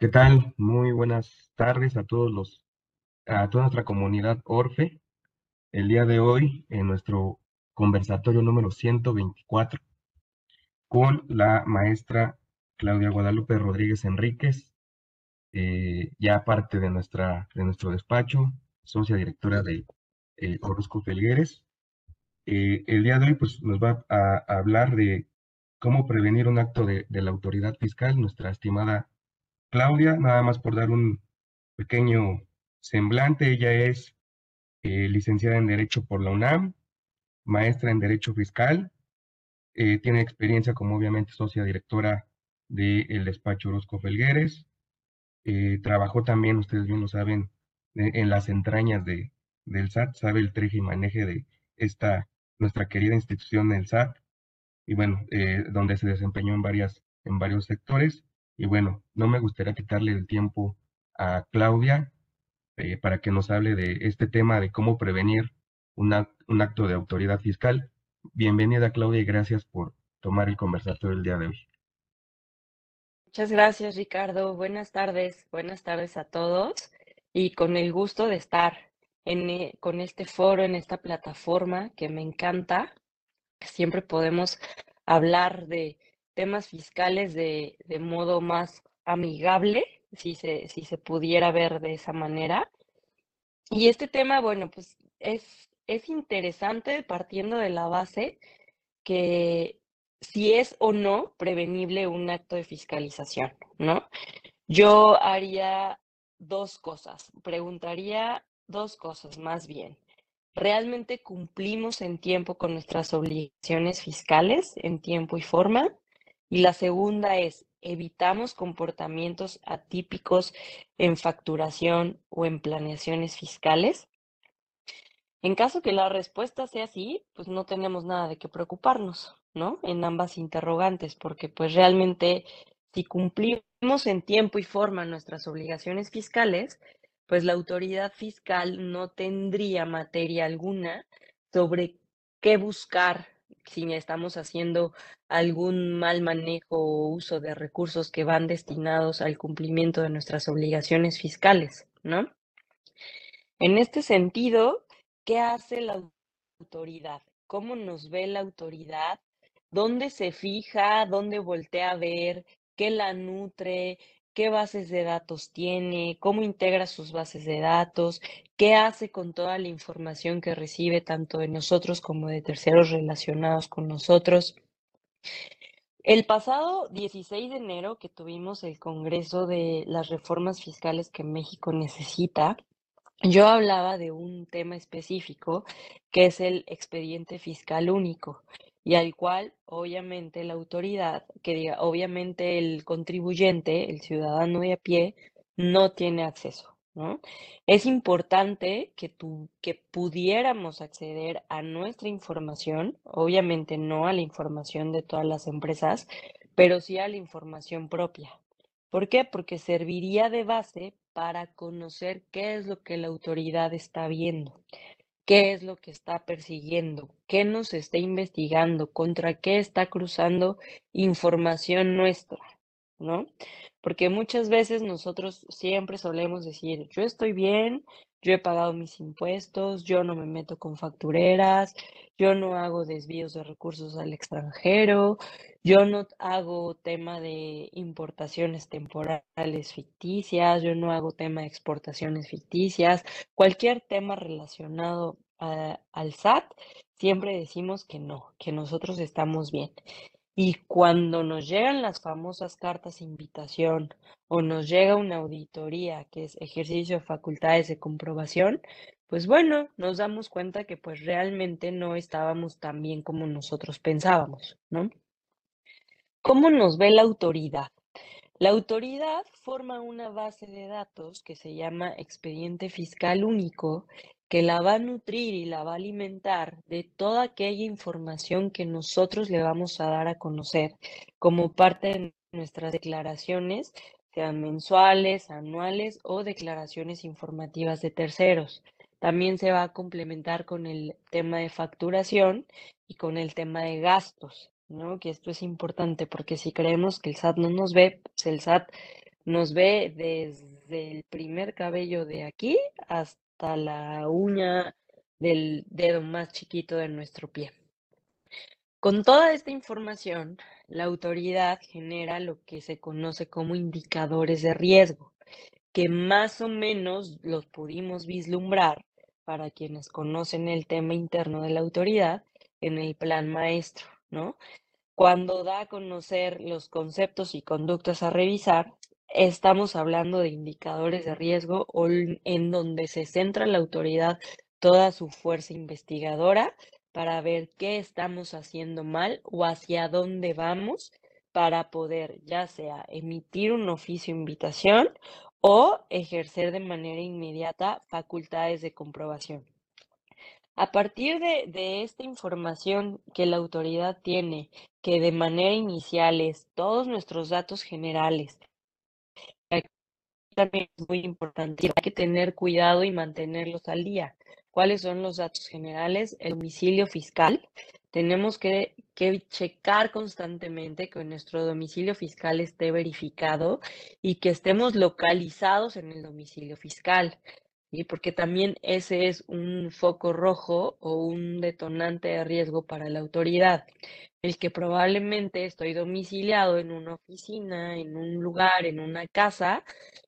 ¿Qué tal? Muy buenas tardes a todos los, a toda nuestra comunidad Orfe. El día de hoy, en nuestro conversatorio número 124, con la maestra Claudia Guadalupe Rodríguez Enríquez, eh, ya parte de, nuestra, de nuestro despacho, socia directora de eh, Orozco Felgueres. Eh, el día de hoy pues, nos va a, hablar de cómo prevenir un acto de, de la autoridad fiscal, nuestra estimada Claudia, nada más por dar un pequeño semblante, ella es eh, licenciada en Derecho por la UNAM, maestra en Derecho Fiscal, eh, tiene experiencia como obviamente socia directora del despacho Orozco Felgueres, eh, trabajó también, ustedes bien lo saben, en las entrañas de, del SAT, sabe el treje y maneje de esta, nuestra querida institución del SAT, y bueno, donde se desempeñó en, varias, en varios sectores. Y bueno, no me gustaría quitarle el tiempo a Claudia eh, para que nos hable de este tema de cómo prevenir un acto de autoridad fiscal. Bienvenida Claudia y gracias por tomar el conversatorio el día de hoy. Muchas gracias Ricardo. Buenas tardes. Buenas tardes a todos y con el gusto de estar en, eh, con este foro, en esta plataforma que me encanta. Siempre podemos hablar de temas fiscales de, modo más amigable, si se, si se pudiera ver de esa manera. Y este tema, bueno, pues es, es interesante partiendo de la base que si es o no prevenible un acto de fiscalización, ¿no? Yo haría dos cosas, preguntaría dos cosas más bien. ¿Realmente cumplimos en tiempo con nuestras obligaciones fiscales, en tiempo y forma? Y la segunda es, evitamos comportamientos atípicos en facturación o en planeaciones fiscales. En caso que la respuesta sea sí, pues no tenemos nada de qué preocuparnos, ¿no? En ambas interrogantes, porque pues realmente si cumplimos en tiempo y forma nuestras obligaciones fiscales, pues la autoridad fiscal no tendría materia alguna sobre qué buscar si estamos haciendo algún mal manejo o uso de recursos que van destinados al cumplimiento de nuestras obligaciones fiscales, ¿no? En este sentido, ¿qué hace la autoridad? ¿Cómo nos ve la autoridad? ¿Dónde se fija? ¿Dónde voltea a ver? ¿Qué la nutre? Qué bases de datos tiene, cómo integra sus bases de datos, qué hace con toda la información que recibe tanto de nosotros como de terceros relacionados con nosotros. El pasado 16 de enero que tuvimos el Congreso de las reformas fiscales que México necesita, yo hablaba de un tema específico que es el expediente fiscal único y al cual obviamente la autoridad, que diga, obviamente el contribuyente, el ciudadano de a pie, no tiene acceso. Es importante que, que pudiéramos acceder a nuestra información, obviamente no a la información de todas las empresas, pero sí a la información propia. ¿Por qué? Porque serviría de base para conocer qué es lo que la autoridad está viendo qué es lo que está persiguiendo, qué nos está investigando, contra qué está cruzando información nuestra, ¿no? Porque muchas veces nosotros siempre solemos decir, yo estoy bien, yo he pagado mis impuestos, yo no me meto con factureras, yo no hago desvíos de recursos al extranjero, yo no hago tema de importaciones temporales ficticias, yo no hago tema de exportaciones ficticias, cualquier tema relacionado al SAT, siempre decimos que no, que nosotros estamos bien. Y cuando nos llegan las famosas cartas de invitación o nos llega una auditoría, que es ejercicio de facultades de comprobación, pues bueno, nos damos cuenta que pues realmente no estábamos tan bien como nosotros pensábamos, ¿no? ¿Cómo nos ve la autoridad? La autoridad forma una base de datos que se llama expediente fiscal único, que la va a nutrir y la va a alimentar de toda aquella información que nosotros le vamos a dar a conocer como parte de nuestras declaraciones, sean mensuales, anuales o declaraciones informativas de terceros. También se va a complementar con el tema de facturación y con el tema de gastos. ¿no? Que esto es importante porque si creemos que el SAT no nos ve, pues el SAT nos ve desde el primer cabello de aquí hasta la uña del dedo más chiquito de nuestro pie. Con toda esta información, la autoridad genera lo que se conoce como indicadores de riesgo, que más o menos los pudimos vislumbrar para quienes conocen el tema interno de la autoridad en el plan maestro, ¿no? Cuando da a conocer los conceptos y conductas a revisar, estamos hablando de indicadores de riesgo en donde se centra la autoridad toda su fuerza investigadora para ver qué estamos haciendo mal o hacia dónde vamos para poder ya sea emitir un oficio de invitación o ejercer de manera inmediata facultades de comprobación. A partir de, esta información que la autoridad tiene, que de manera inicial es todos nuestros datos generales, también es muy importante, hay que tener cuidado y mantenerlos al día. ¿Cuáles son los datos generales? El domicilio fiscal. Tenemos que, que, checar constantemente que nuestro domicilio fiscal esté verificado y que estemos localizados en el domicilio fiscal. ¿Sí? Porque también ese es un foco rojo o un detonante de riesgo para la autoridad. El que probablemente estoy domiciliado en una oficina, en un lugar, en una casa,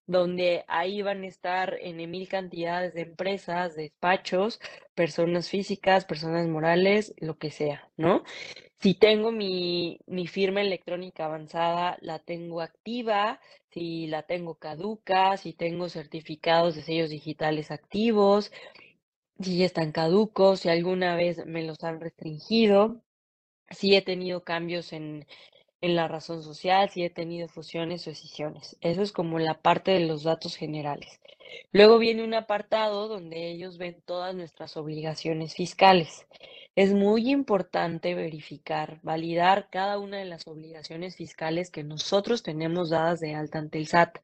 donde ahí van a estar en mil cantidades de empresas, despachos, personas físicas, personas morales, lo que sea, ¿no? Si tengo mi, mi firma electrónica avanzada, la tengo activa, si la tengo caduca, si tengo certificados de sellos digitales activos, si están caducos, si alguna vez me los han restringido, si he tenido cambios en, en la razón social, si he tenido fusiones o escisiones. Eso es como la parte de los datos generales. Luego viene un apartado donde ellos ven todas nuestras obligaciones fiscales. Es muy importante verificar, validar cada una de las obligaciones fiscales que nosotros tenemos dadas de alta ante el SAT,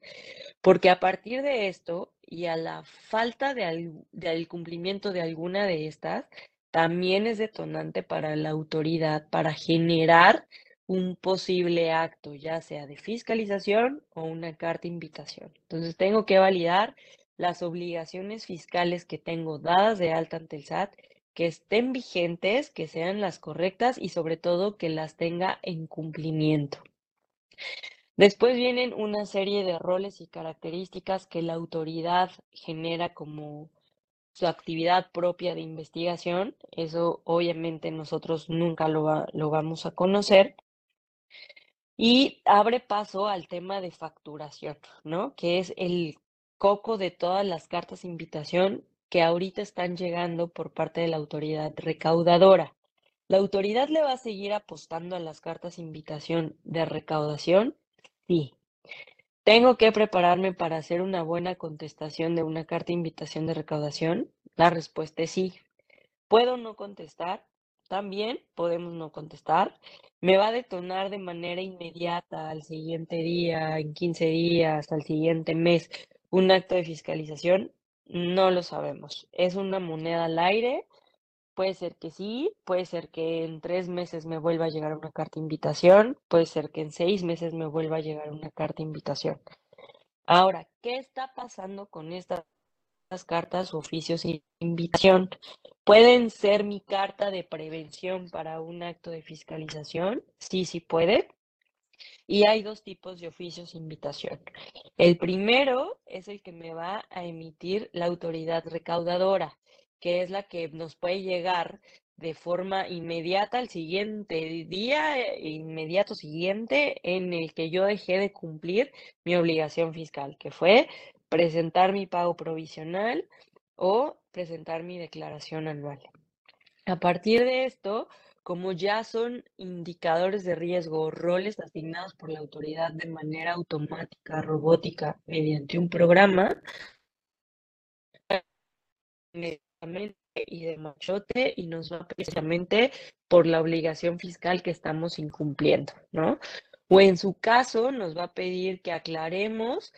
porque a partir de esto y a la falta del de cumplimiento de alguna de estas, también es detonante para la autoridad para generar un posible acto, ya sea de fiscalización o una carta invitación. Entonces tengo que validar las obligaciones fiscales que tengo dadas de alta ante el SAT, que estén vigentes, que sean las correctas y sobre todo que las tenga en cumplimiento. Después vienen una serie de roles y características que la autoridad genera como su actividad propia de investigación. Eso obviamente nosotros nunca lo, lo vamos a conocer, y abre paso al tema de facturación, ¿no? Que es el coco de todas las cartas de invitación que ahorita están llegando por parte de la autoridad recaudadora. ¿La autoridad le va a seguir apostando a las cartas de invitación de recaudación? Sí. ¿Tengo que prepararme para hacer una buena contestación de una carta de invitación de recaudación? La respuesta es sí. ¿Puedo no contestar? También podemos no contestar me va a detonar de manera inmediata al siguiente día, en 15 días, al siguiente mes, un acto de fiscalización, no lo sabemos. Es una moneda al aire. Puede ser que sí, puede ser que en tres meses me vuelva a llegar una carta de invitación, puede ser que en seis meses me vuelva a llegar una carta de invitación. Ahora, ¿qué está pasando con estas cartas oficios de invitación? ¿Pueden ser mi carta de prevención para un acto de fiscalización? Sí, sí puede. Y hay dos tipos de oficios de invitación. El primero es el que me va a emitir la autoridad recaudadora, que es la que nos puede llegar de forma inmediata al siguiente día, eh, inmediato siguiente, en el que yo dejé de cumplir mi obligación fiscal, que fue presentar mi pago provisional o presentar mi declaración anual. A partir de esto, como ya son indicadores de riesgo o roles asignados por la autoridad de manera automática, robótica, mediante un programa, y de machote y nos va precisamente por la obligación fiscal que estamos incumpliendo, ¿no? O en su caso nos va a pedir que aclaremos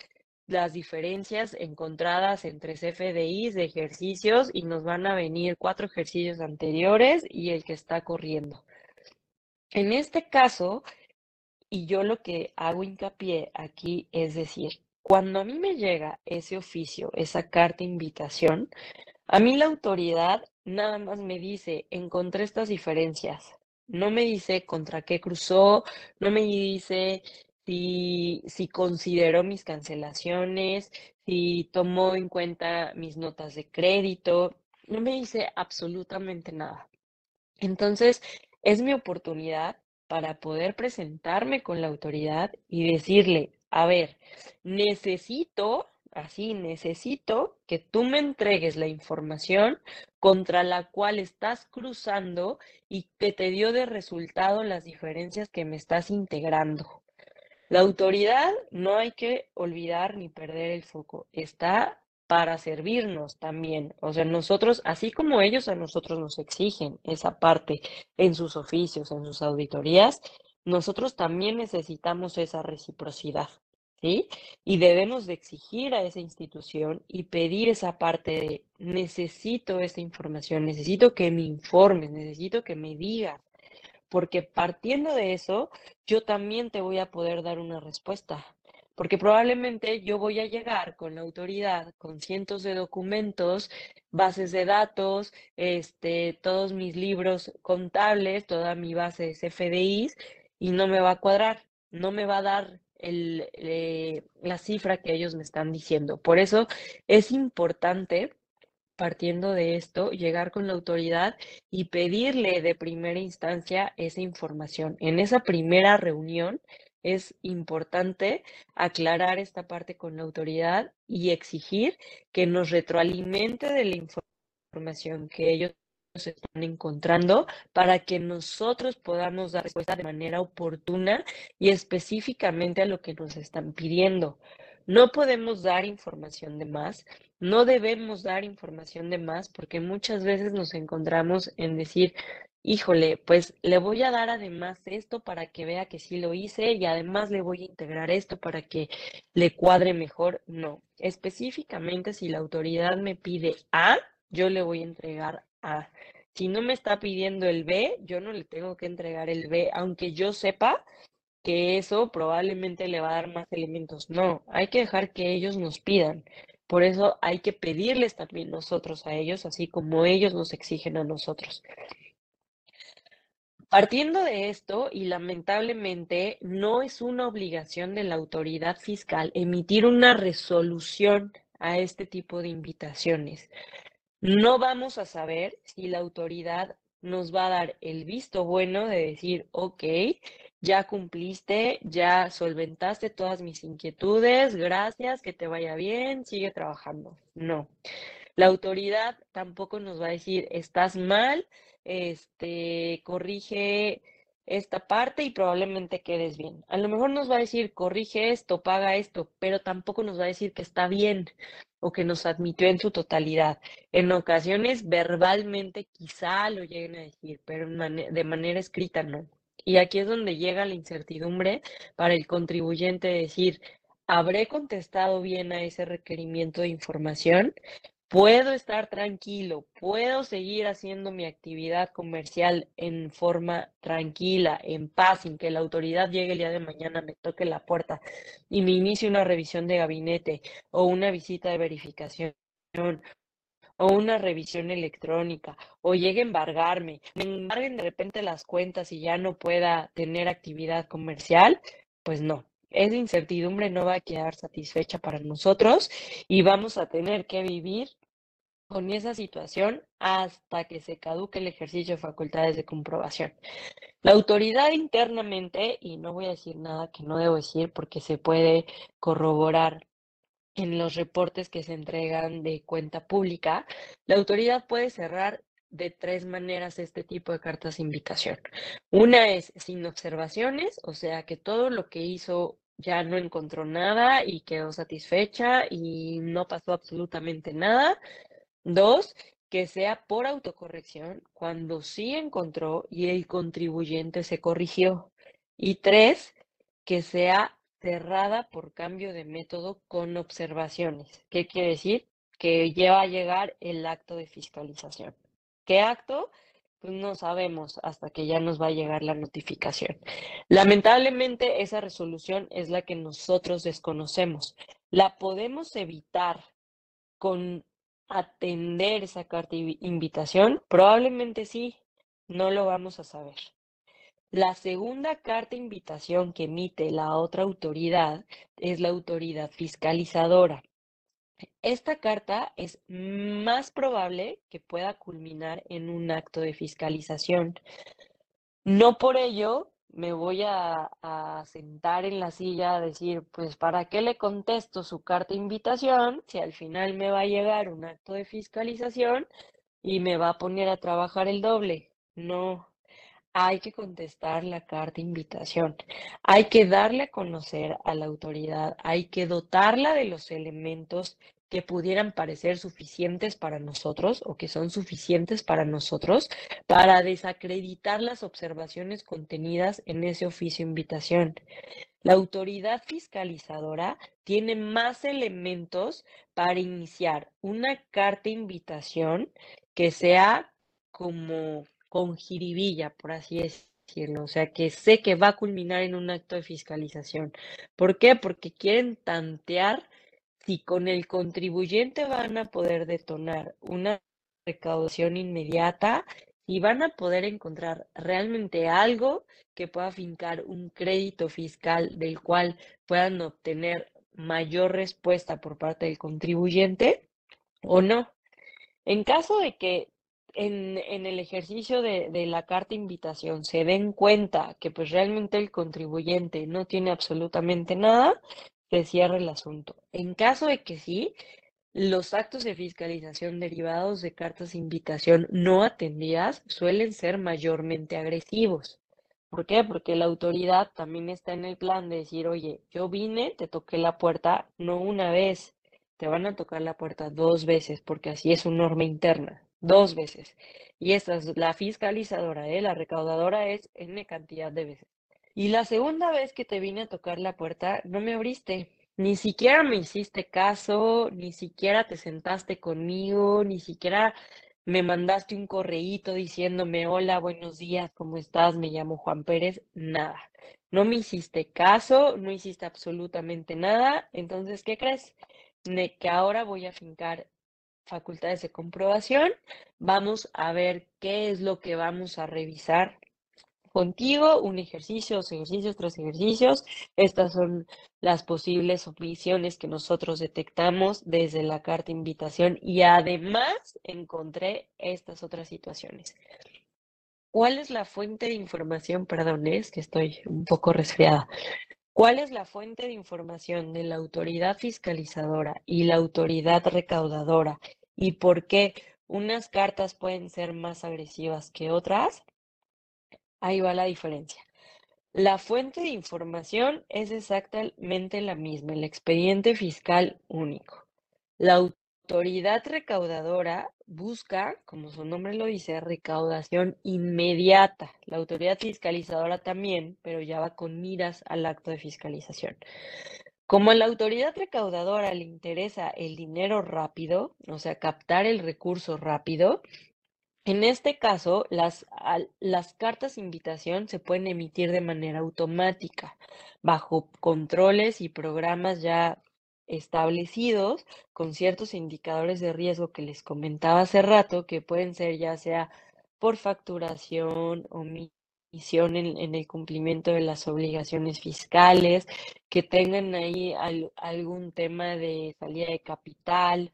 las diferencias encontradas entre CFDIs de ejercicios y nos van a venir cuatro ejercicios anteriores y el que está corriendo. En este caso, y yo lo que hago hincapié aquí es decir, Cuando a mí me llega ese oficio, esa carta invitación, a mí la autoridad nada más me dice, encontré estas diferencias. No me dice contra qué cruzó, no me dice si, si consideró mis cancelaciones, si tomó en cuenta mis notas de crédito, no me dice absolutamente nada. Entonces, es mi oportunidad para poder presentarme con la autoridad y decirle, a ver, necesito, así, necesito que tú me entregues la información contra la cual estás cruzando y que te dio de resultado las diferencias que me estás integrando. La autoridad no hay que olvidar ni perder el foco, está para servirnos también. O sea, nosotros, así como ellos a nosotros nos exigen esa parte en sus oficios, en sus auditorías, nosotros también necesitamos esa reciprocidad, ¿sí? Y debemos de exigir a esa institución y pedir esa parte de necesito esa información, necesito que me informes, necesito que me digas, porque partiendo de eso, yo también te voy a poder dar una respuesta, porque probablemente yo voy a llegar con la autoridad, con cientos de documentos, bases de datos, este, todos mis libros contables, toda mi base de CFDIs, y no me va a cuadrar, no me va a dar eh, la cifra que ellos me están diciendo. Por eso es importante partiendo de esto, llegar con la autoridad y pedirle de primera instancia esa información. En esa primera reunión es importante aclarar esta parte con la autoridad y exigir que nos retroalimente de la información que ellos están encontrando para que nosotros podamos dar respuesta de manera oportuna y específicamente a lo que nos están pidiendo. No podemos dar información de más, no debemos dar información de más porque muchas veces nos encontramos en decir, híjole, pues le voy a dar además esto para que vea que sí lo hice y además le voy a integrar esto para que le cuadre mejor. No, específicamente si la autoridad me pide A, yo le voy a entregar A. Si no me está pidiendo el B, yo no le tengo que entregar el B, aunque yo sepa que eso probablemente le va a dar más elementos. No, hay que dejar que ellos nos pidan. Por eso hay que pedirles también nosotros a ellos, así como ellos nos exigen a nosotros. Partiendo de esto, y lamentablemente no es una obligación de la autoridad fiscal emitir una resolución a este tipo de invitaciones. No vamos a saber si la autoridad nos va a dar el visto bueno de decir, ok, ya cumpliste, ya solventaste todas mis inquietudes, gracias, que te vaya bien, sigue trabajando. No. La autoridad tampoco nos va a decir, estás mal, este, corrige esta parte y probablemente quedes bien. A lo mejor nos va a decir, corrige esto, paga esto, pero tampoco nos va a decir que está bien o que nos admitió en su totalidad. En ocasiones verbalmente quizá lo lleguen a decir, pero de manera escrita no. Y aquí es donde llega la incertidumbre para el contribuyente decir, ¿habré contestado bien a ese requerimiento de información? ¿Puedo estar tranquilo? ¿Puedo seguir haciendo mi actividad comercial en forma tranquila, en paz, sin que la autoridad llegue el día de mañana, me toque la puerta y me inicie una revisión de gabinete o una visita de verificación o una revisión electrónica, o llegue a embargarme, me embarguen de repente las cuentas y ya no pueda tener actividad comercial, pues no. Esa incertidumbre no va a quedar satisfecha para nosotros y vamos a tener que vivir con esa situación hasta que se caduque el ejercicio de facultades de comprobación. La autoridad internamente, y no voy a decir nada que no debo decir porque se puede corroborar en los reportes que se entregan de cuenta pública, la autoridad puede cerrar de tres maneras este tipo de cartas de invitación. Una es sin observaciones, o sea que todo lo que hizo ya no encontró nada y quedó satisfecha y no pasó absolutamente nada. Dos, que sea por autocorrección cuando sí encontró y el contribuyente se corrigió. Y tres, que sea cerrada por cambio de método con observaciones. ¿Qué quiere decir? Que lleva a llegar el acto de fiscalización. ¿Qué acto? Pues no sabemos hasta que ya nos va a llegar la notificación. Lamentablemente esa resolución es la que nosotros desconocemos, ¿La podemos evitar con atender esa carta de invitación? Probablemente sí, no lo vamos a saber. La segunda carta invitación que emite la otra autoridad es la autoridad fiscalizadora. Esta carta es más probable que pueda culminar en un acto de fiscalización. No por ello me voy a, sentar en la silla a decir, pues, ¿para qué le contesto su carta de invitación si al final me va a llegar un acto de fiscalización y me va a poner a trabajar el doble? No, hay que contestar la carta de invitación, hay que darle a conocer a la autoridad, hay que dotarla de los elementos que pudieran parecer suficientes para nosotros o que son suficientes para nosotros para desacreditar las observaciones contenidas en ese oficio invitación. La autoridad fiscalizadora tiene más elementos para iniciar una carta invitación que sea como con jiribilla, por así decirlo. O sea, que sé que va a culminar en un acto de fiscalización. ¿Por qué? Porque quieren tantear si con el contribuyente van a poder detonar una recaudación inmediata y van a poder encontrar realmente algo que pueda fincar un crédito fiscal del cual puedan obtener mayor respuesta por parte del contribuyente o no. En caso de que en, el ejercicio de, la carta invitación se den cuenta que pues realmente el contribuyente no tiene absolutamente nada, se cierre el asunto. En caso de que sí, los actos de fiscalización derivados de cartas de invitación no atendidas suelen ser mayormente agresivos. ¿Por qué? Porque la autoridad también está en el plan de decir, oye, yo vine, te toqué la puerta no una vez, te van a tocar la puerta dos veces, porque así es su norma interna, dos veces. Y esta es la fiscalizadora, ¿eh? la recaudadora es N cantidad de veces. Y la segunda vez que te vine a tocar la puerta, no me abriste. Ni siquiera me hiciste caso, ni siquiera te sentaste conmigo, ni siquiera me mandaste un correíto diciéndome, hola, buenos días, ¿cómo estás? Me llamo Juan Pérez. Nada. No me hiciste caso, no hiciste absolutamente nada. Entonces, ¿qué crees? De que ahora voy a fincar facultades de comprobación. Vamos a ver qué es lo que vamos a revisar contigo, un ejercicio, dos ejercicios, tres ejercicios. Estas son las posibles omisiones que nosotros detectamos desde la carta invitación y además encontré estas otras situaciones. ¿Cuál es la fuente de información? Perdón, es que estoy un poco resfriada. ¿Cuál es la fuente de información de la autoridad fiscalizadora y la autoridad recaudadora? ¿Y por qué unas cartas pueden ser más agresivas que otras? Ahí va la diferencia. La fuente de información es exactamente la misma, el expediente fiscal único. La autoridad recaudadora busca, como su nombre lo dice, recaudación inmediata. La autoridad fiscalizadora también, pero ya va con miras al acto de fiscalización. Como a la autoridad recaudadora le interesa el dinero rápido, o sea, captar el recurso rápido, en este caso, las, cartas de invitación se pueden emitir de manera automática, bajo controles y programas ya establecidos con ciertos indicadores de riesgo que les comentaba hace rato, que pueden ser ya sea por facturación, omisión en, en el cumplimiento de las obligaciones fiscales, que tengan ahí algún tema de salida de capital,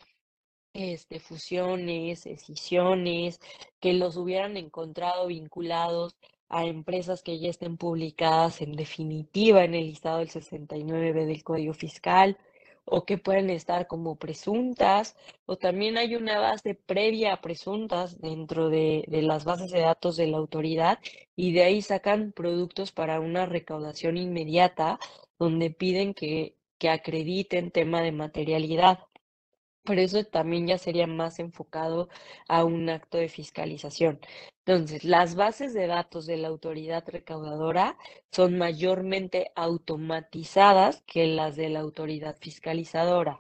este, fusiones, escisiones, que los hubieran encontrado vinculados a empresas que ya estén publicadas en definitiva en el listado del 69B del Código Fiscal o que pueden estar como presuntas, o también hay una base previa a presuntas dentro de, de, las bases de datos de la autoridad y de ahí sacan productos para una recaudación inmediata donde piden que, que acrediten tema de materialidad pero eso también ya sería más enfocado a un acto de fiscalización. Entonces, las bases de datos de la autoridad recaudadora son mayormente automatizadas que las de la autoridad fiscalizadora.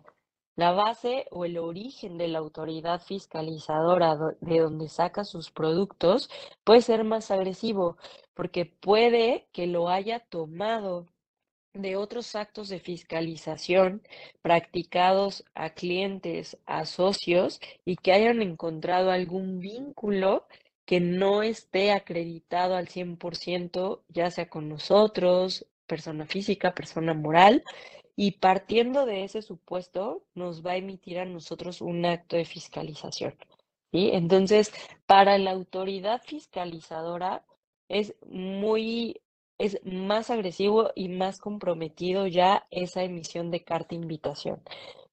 La base o el origen de la autoridad fiscalizadora de donde saca sus productos puede ser más agresivo porque puede que lo haya tomado de otros actos de fiscalización practicados a clientes, a socios y que hayan encontrado algún vínculo que no esté acreditado al 100%, ya sea con nosotros, persona física, persona moral, y partiendo de ese supuesto, nos va a emitir a nosotros un acto de fiscalización. ¿sí? Entonces, para la autoridad fiscalizadora es muy es más agresivo y más comprometido ya esa emisión de carta invitación.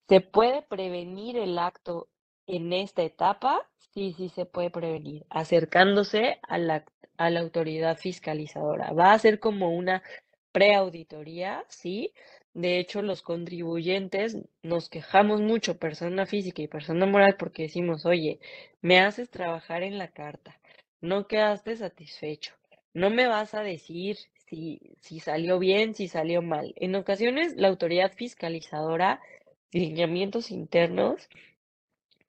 ¿Se puede prevenir el acto en esta etapa? Sí, sí se puede prevenir, acercándose a la, a la autoridad fiscalizadora. Va a ser como una preauditoría, ¿sí? De hecho, los contribuyentes nos quejamos mucho, persona física y persona moral, porque decimos, oye, me haces trabajar en la carta, no quedaste satisfecho, no me vas a decir si, salió bien, si salió mal. En ocasiones, la autoridad fiscalizadora, lineamientos internos,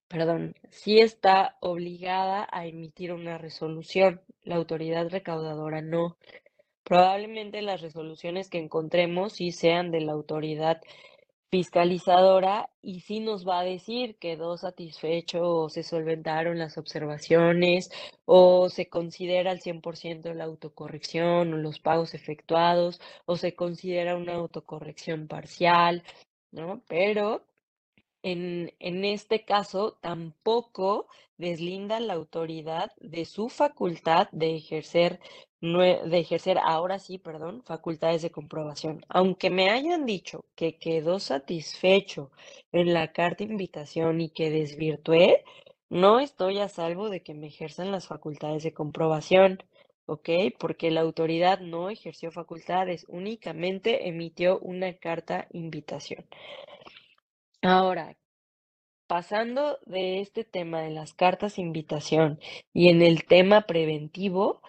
perdón, sí está obligada a emitir una resolución. La autoridad recaudadora no. Probablemente las resoluciones que encontremos sí sean de la autoridad fiscalizadora y sí nos va a decir quedó satisfecho o se solventaron las observaciones o se considera al 100% la autocorrección o los pagos efectuados o se considera una autocorrección parcial, ¿no? Pero en, en este caso tampoco deslinda la autoridad de su facultad de ejercer de ejercer ahora sí, perdón, facultades de comprobación. Aunque me hayan dicho que quedó satisfecho en la carta invitación y que desvirtué, no estoy a salvo de que me ejerzan las facultades de comprobación, ¿ok? Porque la autoridad no ejerció facultades, únicamente emitió una carta invitación. Ahora, pasando de este tema de las cartas invitación y en el tema preventivo,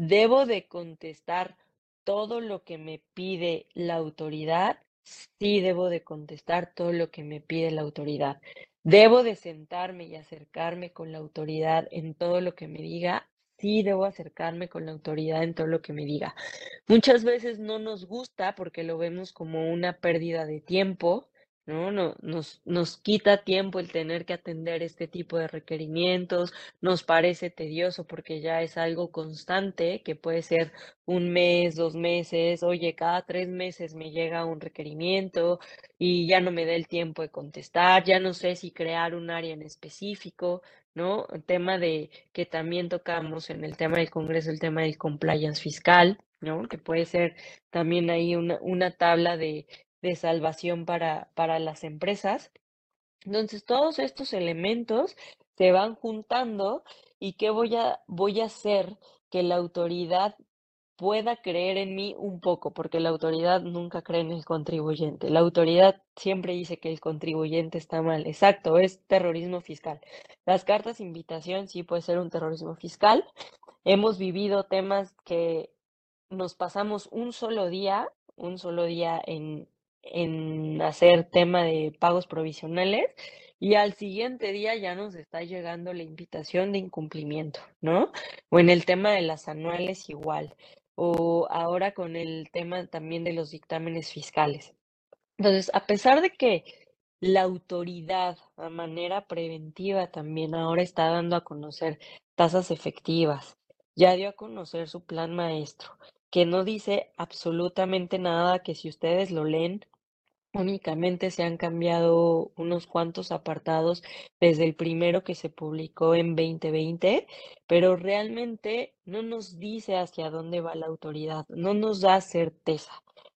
¿Debo de contestar todo lo que me pide la autoridad? Sí, debo de contestar todo lo que me pide la autoridad. ¿Debo de sentarme y acercarme con la autoridad en todo lo que me diga? Sí, debo acercarme con la autoridad en todo lo que me diga. Muchas veces no nos gusta porque lo vemos como una pérdida de tiempo, ¿no? no nos, nos quita tiempo el tener que atender este tipo de requerimientos, nos parece tedioso porque ya es algo constante, que puede ser un mes, dos meses, oye, cada tres meses me llega un requerimiento y ya no me da el tiempo de contestar, ya no sé si crear un área en específico, ¿no? Tema de que también tocamos en el tema del Congreso, el tema del compliance fiscal, ¿no? Que puede ser también ahí una, una tabla de de salvación para, para las empresas. Entonces, todos estos elementos se van juntando y ¿qué voy a, voy a hacer que la autoridad pueda creer en mí un poco, porque la autoridad nunca cree en el contribuyente. La autoridad siempre dice que el contribuyente está mal. Exacto, es terrorismo fiscal. Las cartas de invitación sí puede ser un terrorismo fiscal. Hemos vivido temas que nos pasamos un solo día, un solo día en, en hacer tema de pagos provisionales y al siguiente día ya nos está llegando la invitación de incumplimiento, ¿no? O en el tema de las anuales igual, o ahora con el tema también de los dictámenes fiscales. Entonces, a pesar de que la autoridad a manera preventiva también ahora está dando a conocer tasas efectivas, ya dio a conocer su plan maestro, que no dice absolutamente nada, que si ustedes lo leen, Únicamente se han cambiado unos cuantos apartados desde el primero que se publicó en 2020, pero realmente no nos dice hacia dónde va la autoridad, no nos da certeza.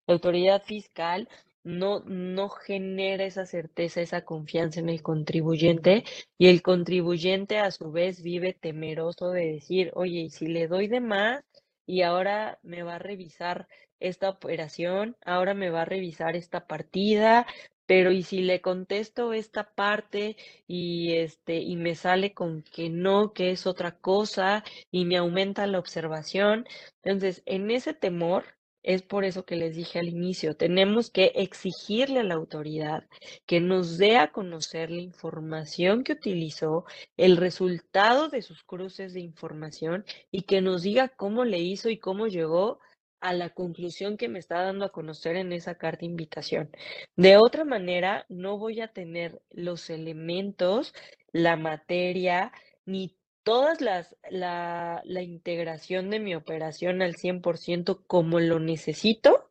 La autoridad fiscal no, no genera esa certeza, esa confianza en el contribuyente y el contribuyente a su vez vive temeroso de decir, oye, si le doy de más y ahora me va a revisar esta operación, ahora me va a revisar esta partida, pero y si le contesto esta parte y este y me sale con que no, que es otra cosa y me aumenta la observación. Entonces, en ese temor es por eso que les dije al inicio, tenemos que exigirle a la autoridad que nos dé a conocer la información que utilizó, el resultado de sus cruces de información y que nos diga cómo le hizo y cómo llegó a la conclusión que me está dando a conocer en esa carta invitación. De otra manera, no voy a tener los elementos, la materia, ni todas las, la, la integración de mi operación al 100% como lo necesito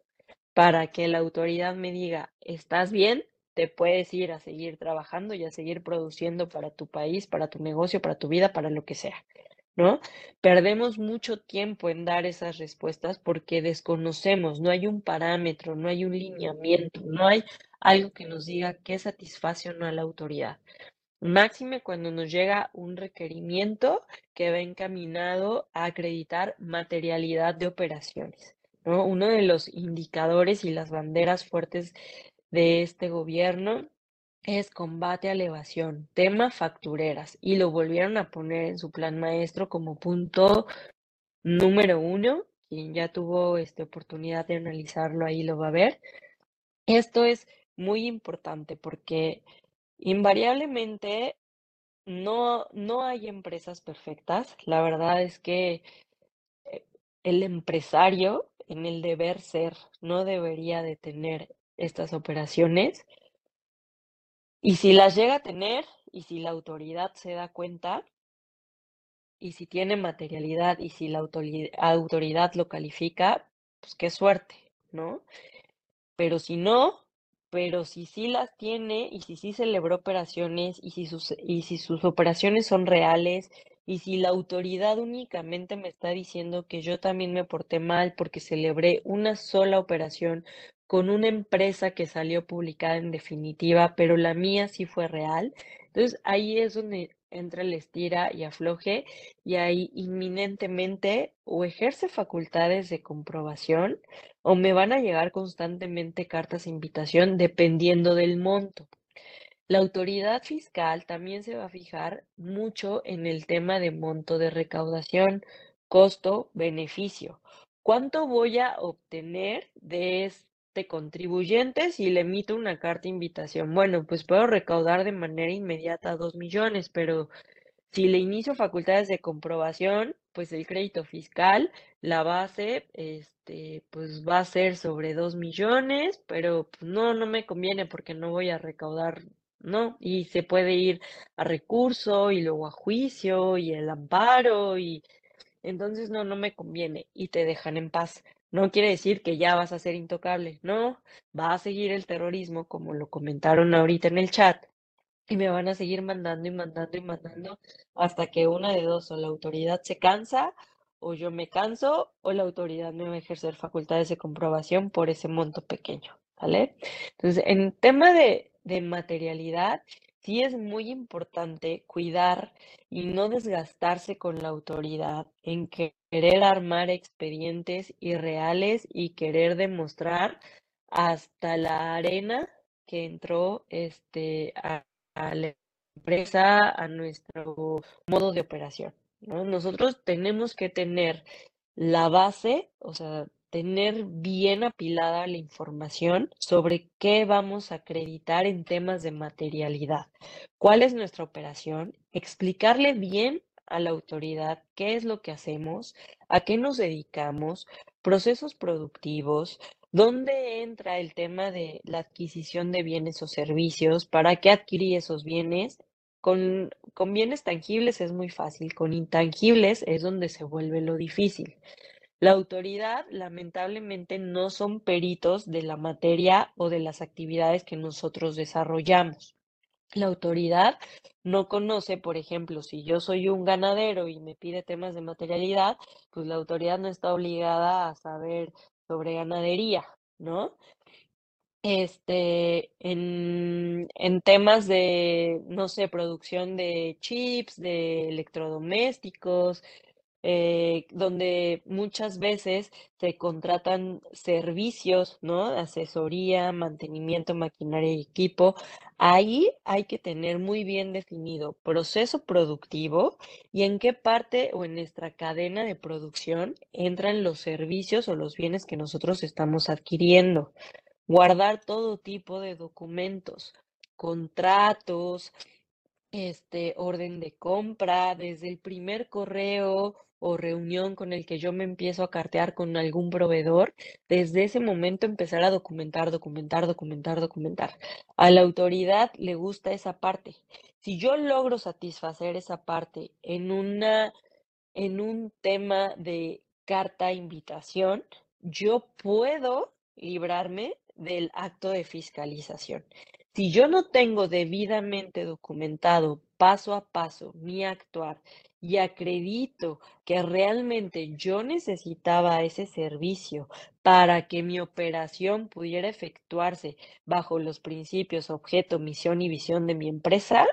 para que la autoridad me diga, ¿estás bien? Te puedes ir a seguir trabajando y a seguir produciendo para tu país, para tu negocio, para tu vida, para lo que sea. ¿No? Perdemos mucho tiempo en dar esas respuestas porque desconocemos, no hay un parámetro, no hay un lineamiento, no hay algo que nos diga qué satisface o no a la autoridad. Máxime cuando nos llega un requerimiento que va encaminado a acreditar materialidad de operaciones. ¿no? Uno de los indicadores y las banderas fuertes de este gobierno es combate a elevación, tema factureras, y lo volvieron a poner en su plan maestro como punto número uno. Quien ya tuvo esta oportunidad de analizarlo ahí lo va a ver. Esto es muy importante porque invariablemente no, no hay empresas perfectas. La verdad es que eh, el empresario en el deber ser no debería de tener estas operaciones y si las llega a tener, y si la autoridad se da cuenta, y si tiene materialidad, y si la autoridad lo califica, pues qué suerte, ¿no? Pero si no, pero si sí las tiene, y si sí celebró operaciones, y si sus, y si sus operaciones son reales, y si la autoridad únicamente me está diciendo que yo también me porté mal porque celebré una sola operación con una empresa que salió publicada en definitiva, pero la mía sí fue real. Entonces ahí es donde entra el estira y afloje y ahí inminentemente o ejerce facultades de comprobación o me van a llegar constantemente cartas de invitación dependiendo del monto. La autoridad fiscal también se va a fijar mucho en el tema de monto de recaudación, costo, beneficio. ¿Cuánto voy a obtener de de contribuyentes y le emito una carta de invitación. Bueno, pues puedo recaudar de manera inmediata dos millones, pero si le inicio facultades de comprobación, pues el crédito fiscal, la base, este, pues va a ser sobre dos millones, pero pues no, no me conviene porque no voy a recaudar, ¿no? Y se puede ir a recurso y luego a juicio y el amparo y entonces no, no me conviene y te dejan en paz. No quiere decir que ya vas a ser intocable, no, va a seguir el terrorismo como lo comentaron ahorita en el chat y me van a seguir mandando y mandando y mandando hasta que una de dos o la autoridad se cansa o yo me canso o la autoridad me va a ejercer facultades de comprobación por ese monto pequeño, ¿vale? Entonces, en tema de, de materialidad, sí es muy importante cuidar y no desgastarse con la autoridad en querer armar expedientes irreales y querer demostrar hasta la arena que entró este, a, la empresa, a nuestro modo de operación. Nosotros tenemos que tener la base, o sea, tener bien apilada la información sobre qué vamos a acreditar en temas de materialidad, cuál es nuestra operación, explicarle bien a la autoridad qué es lo que hacemos, a qué nos dedicamos, procesos productivos, dónde entra el tema de la adquisición de bienes o servicios, para qué adquirir esos bienes. Con, con bienes tangibles es muy fácil, con intangibles es donde se vuelve lo difícil. La autoridad, lamentablemente, no son peritos de la materia o de las actividades que nosotros desarrollamos. La autoridad no conoce, por ejemplo, si yo soy un ganadero y me pide temas de materialidad, pues la autoridad no está obligada a saber sobre ganadería, ¿no? Este, en, en temas de, no sé, producción de chips, de electrodomésticos, eh, donde muchas veces se contratan servicios, ¿no? Asesoría, mantenimiento, maquinaria y equipo. Ahí hay que tener muy bien definido proceso productivo y en qué parte o en nuestra cadena de producción entran los servicios o los bienes que nosotros estamos adquiriendo. Guardar todo tipo de documentos, contratos, este orden de compra, desde el primer correo o reunión con el que yo me empiezo a cartear con algún proveedor, desde ese momento empezar a documentar, documentar, documentar, documentar. A la autoridad le gusta esa parte. Si yo logro satisfacer esa parte en una en un tema de carta invitación, yo puedo librarme del acto de fiscalización. Si yo no tengo debidamente documentado paso a paso mi actuar y acredito que realmente yo necesitaba ese servicio para que mi operación pudiera efectuarse bajo los principios, objeto, misión y visión de mi empresa,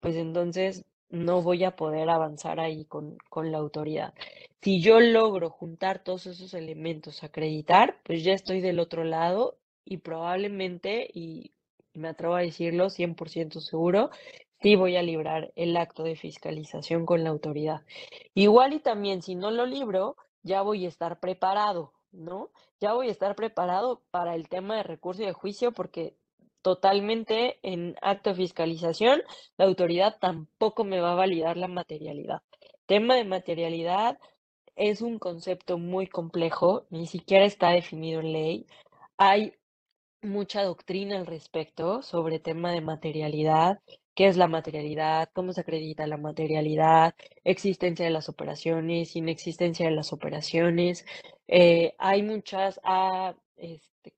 pues entonces no voy a poder avanzar ahí con, con la autoridad. Si yo logro juntar todos esos elementos, acreditar, pues ya estoy del otro lado y probablemente, y me atrevo a decirlo 100% seguro, sí voy a librar el acto de fiscalización con la autoridad. Igual y también si no lo libro, ya voy a estar preparado, ¿no? Ya voy a estar preparado para el tema de recurso y de juicio porque totalmente en acto de fiscalización, la autoridad tampoco me va a validar la materialidad. Tema de materialidad es un concepto muy complejo, ni siquiera está definido en ley. Hay mucha doctrina al respecto sobre tema de materialidad, qué es la materialidad, cómo se acredita la materialidad, existencia de las operaciones, inexistencia de las operaciones. Eh, hay muchas, ah, este,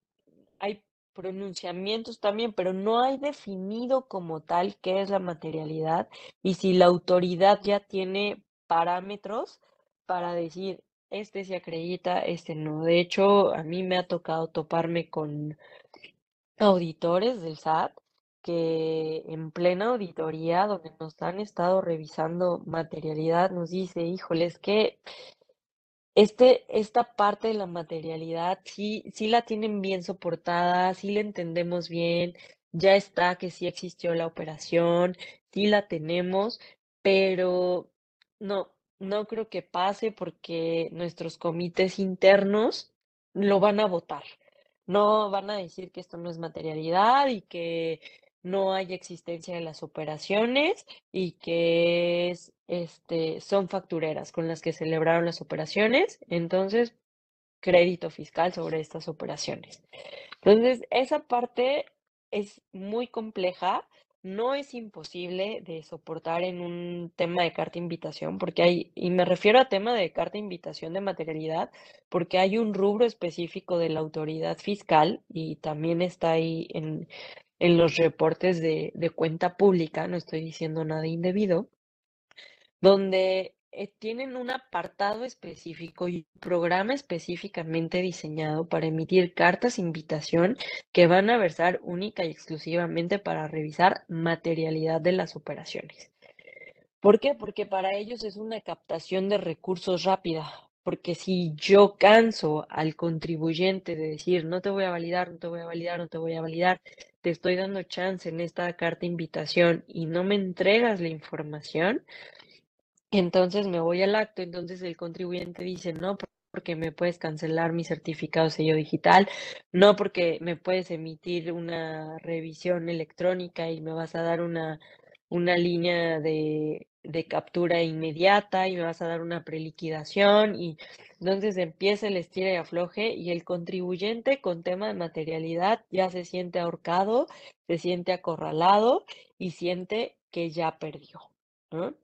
hay pronunciamientos también, pero no hay definido como tal qué es la materialidad y si la autoridad ya tiene parámetros para decir, este se acredita, este no. De hecho, a mí me ha tocado toparme con auditores del SAT que en plena auditoría, donde nos han estado revisando materialidad, nos dice, híjole, es que este, esta parte de la materialidad sí, sí la tienen bien soportada, sí la entendemos bien, ya está que sí existió la operación, sí la tenemos, pero no, no creo que pase porque nuestros comités internos lo van a votar. No van a decir que esto no es materialidad y que no hay existencia de las operaciones y que es, este, son factureras con las que celebraron las operaciones, entonces crédito fiscal sobre estas operaciones. Entonces, esa parte es muy compleja, no es imposible de soportar en un tema de carta invitación, porque hay, y me refiero a tema de carta invitación de materialidad, porque hay un rubro específico de la autoridad fiscal y también está ahí en, en los reportes de, cuenta pública, no estoy diciendo nada indebido, donde eh, tienen un apartado específico y un programa específicamente diseñado para emitir cartas invitación que van a versar única y exclusivamente para revisar materialidad de las operaciones. ¿Por qué? Porque para ellos es una captación de recursos rápida, porque si yo canso al contribuyente de decir, no te voy a validar, no te voy a validar, no te voy a validar, te estoy dando chance en esta carta invitación y no me entregas la información, entonces me voy al acto, entonces el contribuyente dice, no, porque me puedes cancelar mi certificado de sello digital, no porque me puedes emitir una revisión electrónica y me vas a dar una, una línea de de captura inmediata y me vas a dar una preliquidación y entonces empieza el estira y afloje y el contribuyente con tema de materialidad ya se siente ahorcado, se siente acorralado y siente que ya perdió.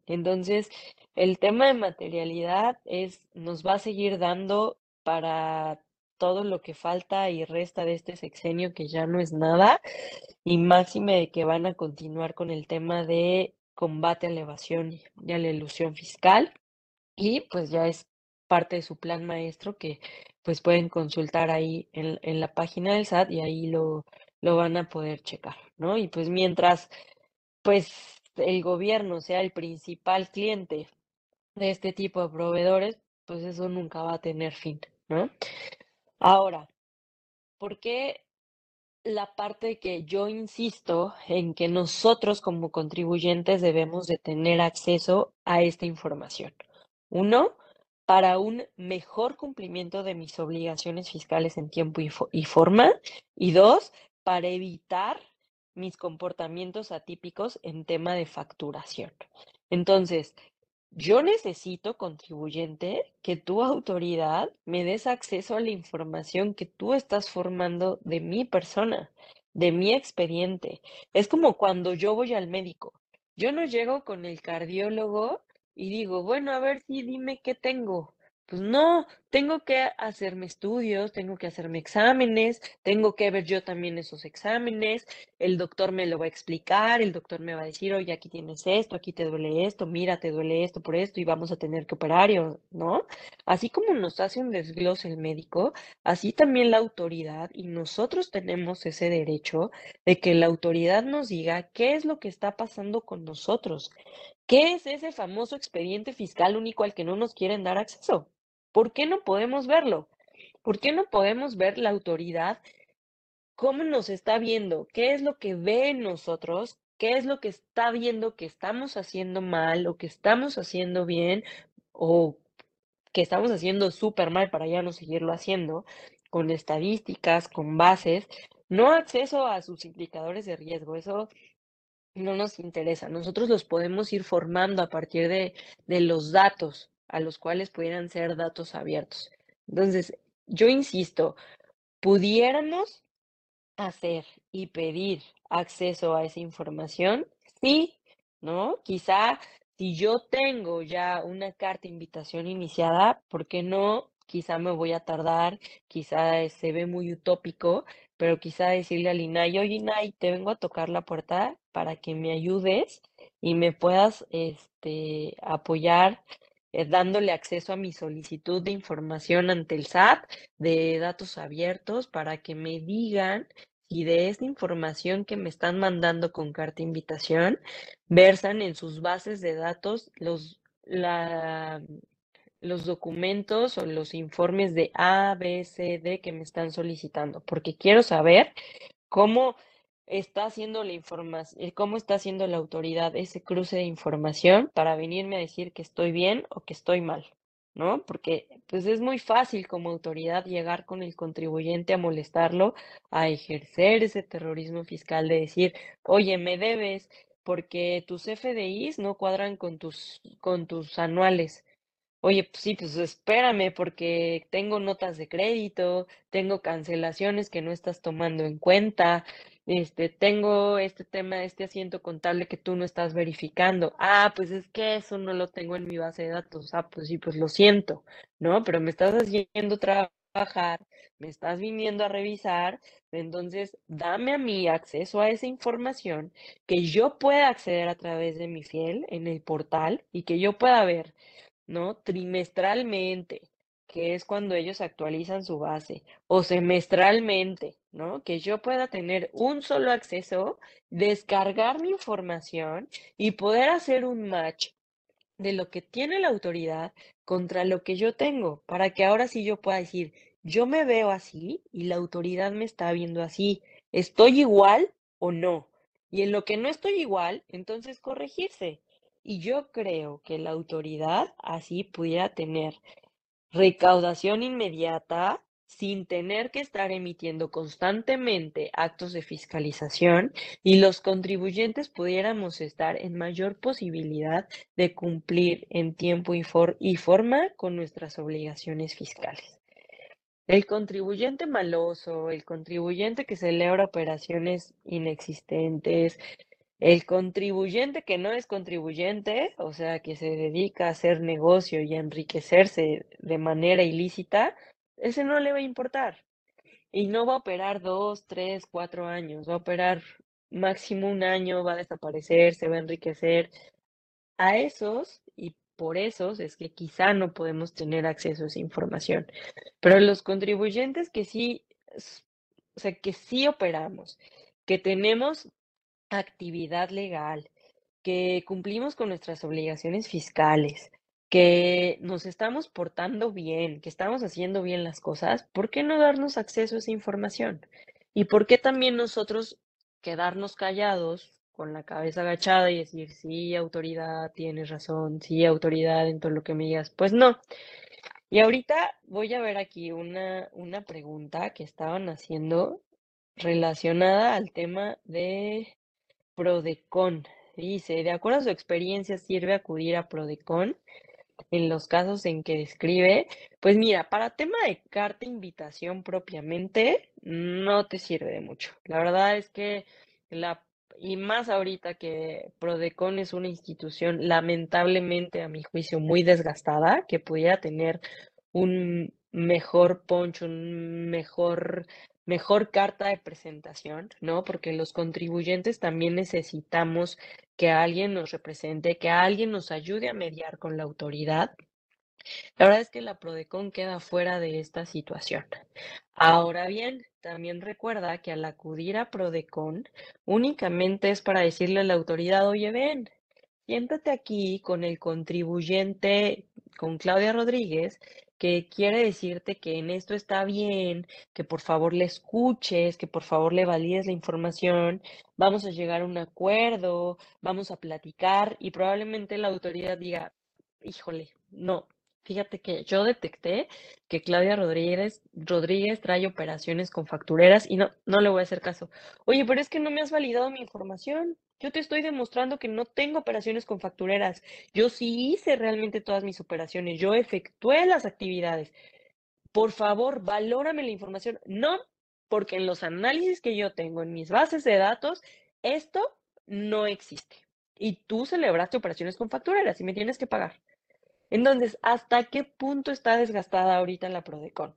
Entonces, el tema de materialidad es, nos va a seguir dando para todo lo que falta y resta de este sexenio que ya no es nada y máxime de que van a continuar con el tema de combate a la evasión y a la ilusión fiscal y pues ya es parte de su plan maestro que pues pueden consultar ahí en, en la página del SAT y ahí lo, lo van a poder checar, ¿no? Y pues mientras pues el gobierno sea el principal cliente de este tipo de proveedores, pues eso nunca va a tener fin, ¿no? Ahora, ¿por qué la parte que yo insisto en que nosotros como contribuyentes debemos de tener acceso a esta información. Uno, para un mejor cumplimiento de mis obligaciones fiscales en tiempo y, forma. Y dos, para evitar mis comportamientos atípicos en tema de facturación. Entonces, yo necesito, contribuyente, que tu autoridad me des acceso a la información que tú estás formando de mi persona, de mi expediente. Es como cuando yo voy al médico. Yo no llego con el cardiólogo y digo, bueno, a ver si dime qué tengo. Pues no, tengo que hacerme estudios, tengo que hacerme exámenes, tengo que ver yo también esos exámenes, el doctor me lo va a explicar, el doctor me va a decir, oye, aquí tienes esto, aquí te duele esto, mira, te duele esto por esto y vamos a tener que operar, ¿no? Así como nos hace un desglose el médico, así también la autoridad y nosotros tenemos ese derecho de que la autoridad nos diga qué es lo que está pasando con nosotros. ¿Qué es ese famoso expediente fiscal único al que no nos quieren dar acceso? ¿Por qué no podemos verlo? ¿Por qué no podemos ver la autoridad cómo nos está viendo? ¿Qué es lo que ve en nosotros? ¿Qué es lo que está viendo que estamos haciendo mal o que estamos haciendo bien o que estamos haciendo súper mal para ya no seguirlo haciendo? Con estadísticas, con bases, no acceso a sus indicadores de riesgo. Eso no nos interesa. Nosotros los podemos ir formando a partir de, de los datos a los cuales pudieran ser datos abiertos. Entonces, yo insisto, pudiéramos hacer y pedir acceso a esa información, sí, ¿no? Quizá si yo tengo ya una carta de invitación iniciada, ¿por qué no? Quizá me voy a tardar, quizá se ve muy utópico, pero quizá decirle al INAI, oye INAI, te vengo a tocar la puerta para que me ayudes y me puedas este, apoyar eh, dándole acceso a mi solicitud de información ante el SAT de datos abiertos para que me digan si de esta información que me están mandando con carta invitación versan en sus bases de datos los, la, los documentos o los informes de A, B, C, D que me están solicitando, porque quiero saber cómo está haciendo la información, eh, cómo está haciendo la autoridad ese cruce de información para venirme a decir que estoy bien o que estoy mal, ¿no? Porque pues es muy fácil como autoridad llegar con el contribuyente a molestarlo, a ejercer ese terrorismo fiscal de decir, oye, me debes porque tus FDIs no cuadran con tus, con tus anuales. Oye, pues sí, pues espérame porque tengo notas de crédito, tengo cancelaciones que no estás tomando en cuenta, este, tengo este tema, este asiento contable que tú no estás verificando. Ah, pues es que eso no lo tengo en mi base de datos. Ah, pues sí, pues lo siento, ¿no? Pero me estás haciendo trabajar, me estás viniendo a revisar, entonces dame a mí acceso a esa información que yo pueda acceder a través de mi fiel en el portal y que yo pueda ver ¿no? Trimestralmente, que es cuando ellos actualizan su base, o semestralmente, ¿no? Que yo pueda tener un solo acceso, descargar mi información y poder hacer un match de lo que tiene la autoridad contra lo que yo tengo, para que ahora sí yo pueda decir, yo me veo así y la autoridad me está viendo así, ¿estoy igual o no? Y en lo que no estoy igual, entonces corregirse. Y yo creo que la autoridad así pudiera tener recaudación inmediata sin tener que estar emitiendo constantemente actos de fiscalización y los contribuyentes pudiéramos estar en mayor posibilidad de cumplir en tiempo y, forma con nuestras obligaciones fiscales. El contribuyente maloso, el contribuyente que celebra operaciones inexistentes, el contribuyente que no es contribuyente, o sea, que se dedica a hacer negocio y a enriquecerse de manera ilícita, ese no le va a importar. Y no va a operar dos, tres, cuatro años, va a operar máximo un año, va a desaparecer, se va a enriquecer. A esos y por esos es que quizá no podemos tener acceso a esa información. Pero los contribuyentes que sí, o sea, que sí operamos, que tenemos actividad legal, que cumplimos con nuestras obligaciones fiscales, que nos estamos portando bien, que estamos haciendo bien las cosas, ¿por qué no darnos acceso a esa información? ¿Y por qué también nosotros quedarnos callados con la cabeza agachada y decir, sí, autoridad, tienes razón, sí, autoridad en todo lo que me digas? Pues no. Y ahorita voy a ver aquí una, una pregunta que estaban haciendo relacionada al tema de Prodecon. Dice, de acuerdo a su experiencia, sirve acudir a Prodecon en los casos en que describe. Pues mira, para tema de carta invitación propiamente, no te sirve de mucho. La verdad es que la y más ahorita que Prodecon es una institución lamentablemente, a mi juicio, muy desgastada, que pudiera tener un mejor poncho, un mejor, mejor carta de presentación, ¿no? Porque los contribuyentes también necesitamos que alguien nos represente, que alguien nos ayude a mediar con la autoridad. La verdad es que la Prodecon queda fuera de esta situación. Ahora bien, también recuerda que al acudir a Prodecon únicamente es para decirle a la autoridad, oye, ven, siéntate aquí con el contribuyente, con Claudia Rodríguez, que quiere decirte que en esto está bien, que por favor le escuches, que por favor le valides la información, vamos a llegar a un acuerdo, vamos a platicar y probablemente la autoridad diga, híjole, no, Fíjate que yo detecté que Claudia Rodríguez, Rodríguez trae operaciones con factureras y no, no le voy a hacer caso. Oye, pero es que no me has validado mi información. Yo te estoy demostrando que no tengo operaciones con factureras. Yo sí hice realmente todas mis operaciones. Yo efectué las actividades. Por favor, valórame la información. No, porque en los análisis que yo tengo en mis bases de datos, esto no existe. Y tú celebraste operaciones con factureras y me tienes que pagar. Entonces, ¿hasta qué punto está desgastada ahorita la Prodecon?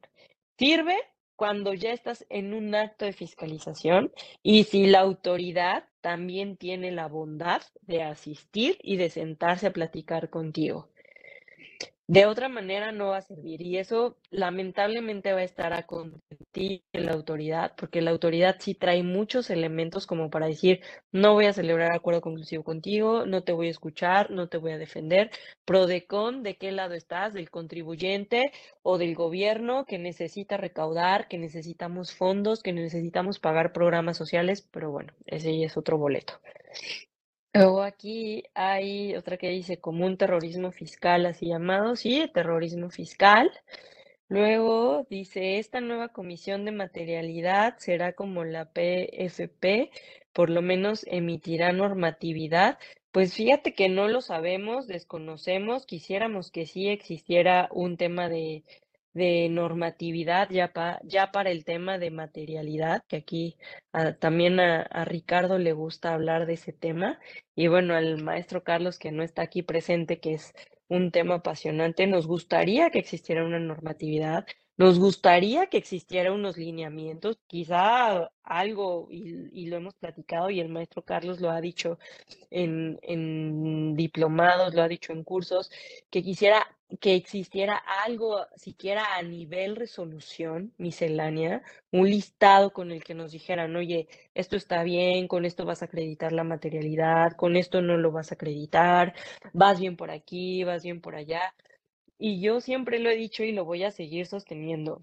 Sirve cuando ya estás en un acto de fiscalización y si la autoridad también tiene la bondad de asistir y de sentarse a platicar contigo. De otra manera no va a servir y eso lamentablemente va a estar a consentir la autoridad, porque la autoridad sí trae muchos elementos como para decir, no voy a celebrar acuerdo conclusivo contigo, no te voy a escuchar, no te voy a defender. Prodecon, ¿de qué lado estás? ¿Del contribuyente o del gobierno que necesita recaudar, que necesitamos fondos, que necesitamos pagar programas sociales? Pero bueno, ese es otro boleto. Luego aquí hay otra que dice común terrorismo fiscal, así llamado, sí, terrorismo fiscal. Luego dice, esta nueva comisión de materialidad será como la PFP, por lo menos emitirá normatividad. Pues fíjate que no lo sabemos, desconocemos, quisiéramos que sí existiera un tema de de normatividad ya, ya para el tema de materialidad, que aquí también a, Ricardo le gusta hablar de ese tema, y bueno, al maestro Carlos que no está aquí presente, que es un tema apasionante, nos gustaría que existiera una normatividad, nos gustaría que existiera unos lineamientos, quizá algo, y, lo hemos platicado, y el maestro Carlos lo ha dicho en, en diplomados, lo ha dicho en cursos, que quisiera que existiera algo, siquiera a nivel resolución miscelánea, un listado con el que nos dijeran, oye, esto está bien, con esto vas a acreditar la materialidad, con esto no lo vas a acreditar, vas bien por aquí, vas bien por allá. Y yo siempre lo he dicho y lo voy a seguir sosteniendo.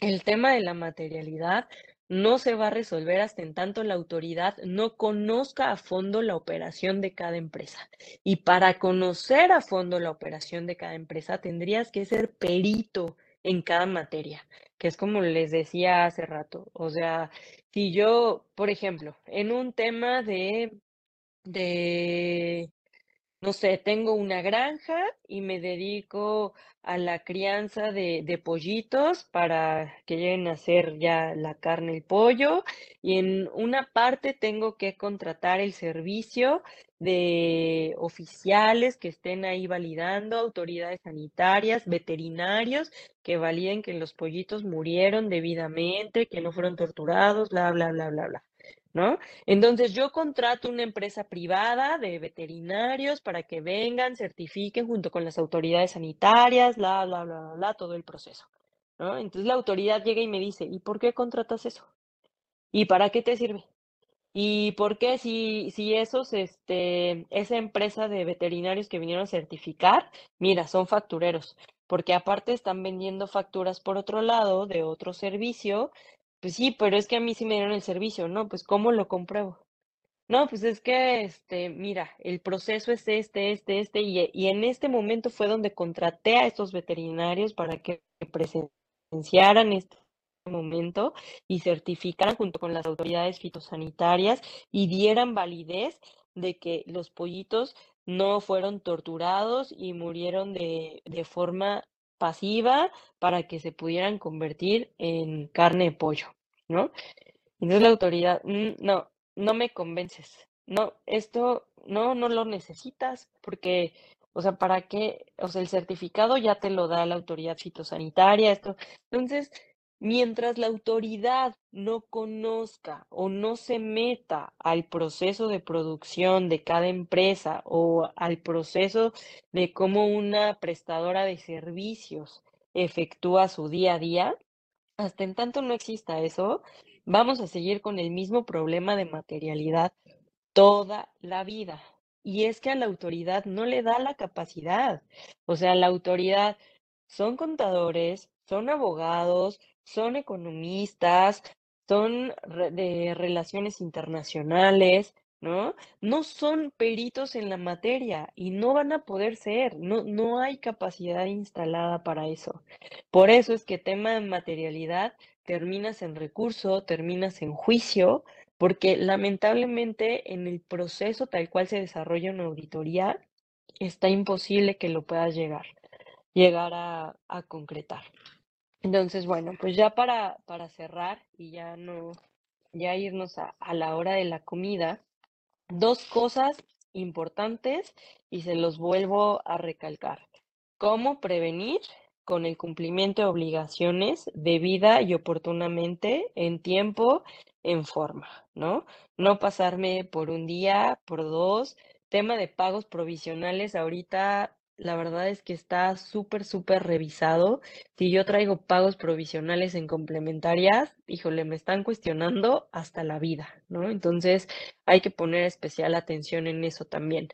El tema de la materialidad no se va a resolver hasta en tanto la autoridad no conozca a fondo la operación de cada empresa. Y para conocer a fondo la operación de cada empresa, tendrías que ser perito en cada materia, que es como les decía hace rato. O sea, si yo, por ejemplo, en un tema de, de no sé, tengo una granja y me dedico a la crianza de, pollitos para que lleguen a ser ya la carne, el pollo, y en una parte tengo que contratar el servicio de oficiales que estén ahí validando, autoridades sanitarias, veterinarios que validen que los pollitos murieron debidamente, que no fueron torturados, bla, bla, bla, bla, bla. ¿No? Entonces yo contrato una empresa privada de veterinarios para que vengan, certifiquen junto con las autoridades sanitarias, bla, bla, bla, bla, todo el proceso. Entonces la autoridad llega y me dice, ¿y por qué contratas eso? ¿Y para qué te sirve? ¿Y por qué si, si esos, este, esa empresa de veterinarios que vinieron a certificar, mira, son factureros? Porque aparte están vendiendo facturas por otro lado de otro servicio pues sí, pero es que a mí sí me dieron el servicio, ¿no? Pues ¿cómo lo compruebo? No, pues es que, este, mira, el proceso es este, este, este, y, y en este momento fue donde contraté a estos veterinarios para que presenciaran este momento y certificaran junto con las autoridades fitosanitarias y dieran validez de que los pollitos no fueron torturados y murieron de, de forma pasiva para que se pudieran convertir en carne de pollo, ¿no? Entonces la autoridad, "Mm, no, no me convences, no, esto no, no lo necesitas porque, o sea, ¿para qué? O sea, el certificado ya te lo da la autoridad fitosanitaria, esto. Entonces, mientras la autoridad no conozca o no se meta al proceso de producción de cada empresa o al proceso de cómo una prestadora de servicios efectúa su día a día, hasta en tanto no exista eso, vamos a seguir con el mismo problema de materialidad toda la vida. Y es que a la autoridad no le da la capacidad. O sea, la autoridad son contadores, son abogados, son economistas, son de relaciones internacionales, ¿no? No son peritos en la materia y no van a poder ser, no, no hay capacidad instalada para eso. Por eso es que tema de materialidad terminas en recurso, terminas en juicio, porque lamentablemente en el proceso tal cual se desarrolla una auditoría, está imposible que lo puedas llegar, llegar a, a concretar. Entonces, bueno, pues ya para, para cerrar y ya no, ya irnos a, a la hora de la comida, dos cosas importantes y se los vuelvo a recalcar. ¿Cómo prevenir con el cumplimiento de obligaciones debida y oportunamente en tiempo, en forma, ¿no? No pasarme por un día, por dos. Tema de pagos provisionales, ahorita la verdad es que está súper, súper revisado. Si yo traigo pagos provisionales en complementarias, híjole, me están cuestionando hasta la vida, ¿no? Entonces hay que poner especial atención en eso también.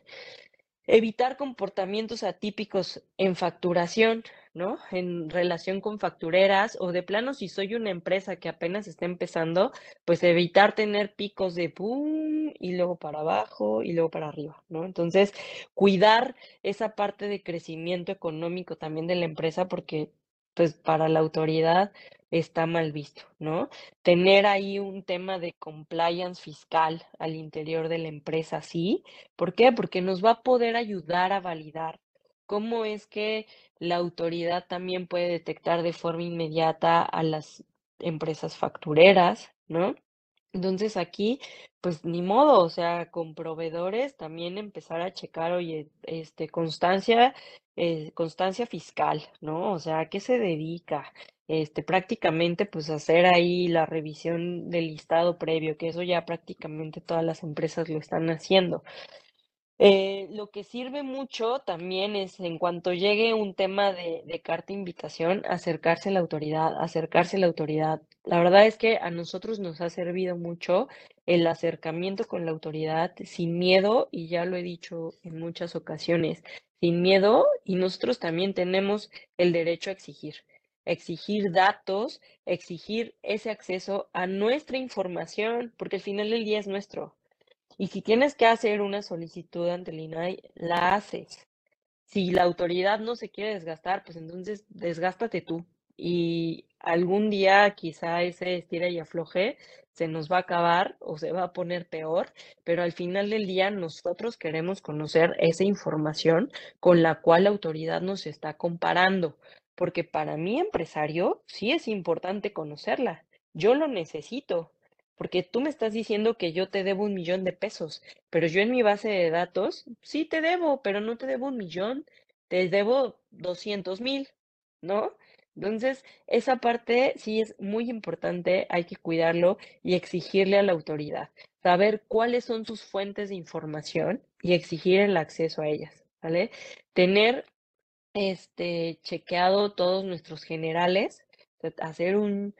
Evitar comportamientos atípicos en facturación, ¿no? En relación con factureras o de plano si soy una empresa que apenas está empezando, pues evitar tener picos de pum y luego para abajo y luego para arriba, ¿no? Entonces, cuidar esa parte de crecimiento económico también de la empresa porque pues para la autoridad está mal visto, ¿no? Tener ahí un tema de compliance fiscal al interior de la empresa, sí. ¿Por qué? Porque nos va a poder ayudar a validar cómo es que la autoridad también puede detectar de forma inmediata a las empresas factureras, ¿no? Entonces aquí, pues ni modo, o sea, con proveedores también empezar a checar, oye, este, constancia, eh, constancia fiscal, ¿no? O sea, ¿a qué se dedica? Este, prácticamente, pues hacer ahí la revisión del listado previo, que eso ya prácticamente todas las empresas lo están haciendo. Eh, lo que sirve mucho también es en cuanto llegue un tema de, de carta invitación, acercarse a la autoridad, acercarse a la autoridad. La verdad es que a nosotros nos ha servido mucho el acercamiento con la autoridad sin miedo, y ya lo he dicho en muchas ocasiones, sin miedo, y nosotros también tenemos el derecho a exigir, exigir datos, exigir ese acceso a nuestra información, porque al final del día es nuestro. Y si tienes que hacer una solicitud ante el INAI, la haces. Si la autoridad no se quiere desgastar, pues entonces desgástate tú. Y algún día quizá ese estira y afloje se nos va a acabar o se va a poner peor, pero al final del día nosotros queremos conocer esa información con la cual la autoridad nos está comparando, porque para mí empresario sí es importante conocerla. Yo lo necesito. Porque tú me estás diciendo que yo te debo un millón de pesos, pero yo en mi base de datos sí te debo, pero no te debo un millón, te debo 200 mil, ¿no? Entonces, esa parte sí es muy importante, hay que cuidarlo y exigirle a la autoridad, saber cuáles son sus fuentes de información y exigir el acceso a ellas, ¿vale? Tener este chequeado todos nuestros generales, hacer un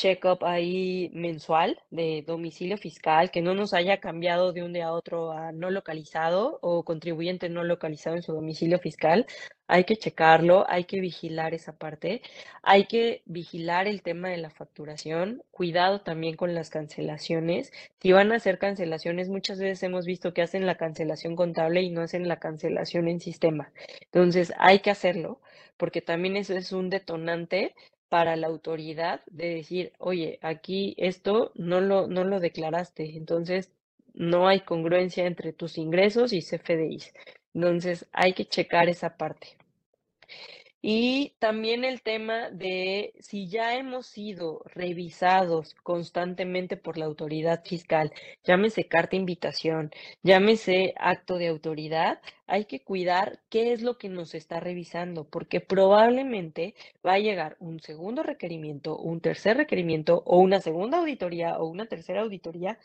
check-up ahí mensual de domicilio fiscal, que no nos haya cambiado de un día a otro a no localizado o contribuyente no localizado en su domicilio fiscal. Hay que checarlo, hay que vigilar esa parte, hay que vigilar el tema de la facturación, cuidado también con las cancelaciones. Si van a hacer cancelaciones, muchas veces hemos visto que hacen la cancelación contable y no hacen la cancelación en sistema. Entonces, hay que hacerlo, porque también eso es un detonante para la autoridad de decir, oye, aquí esto no lo, no lo declaraste, entonces no hay congruencia entre tus ingresos y CFDIs. Entonces, hay que checar esa parte. Y también el tema de si ya hemos sido revisados constantemente por la autoridad fiscal, llámese carta invitación, llámese acto de autoridad, hay que cuidar qué es lo que nos está revisando, porque probablemente va a llegar un segundo requerimiento, un tercer requerimiento o una segunda auditoría o una tercera auditoría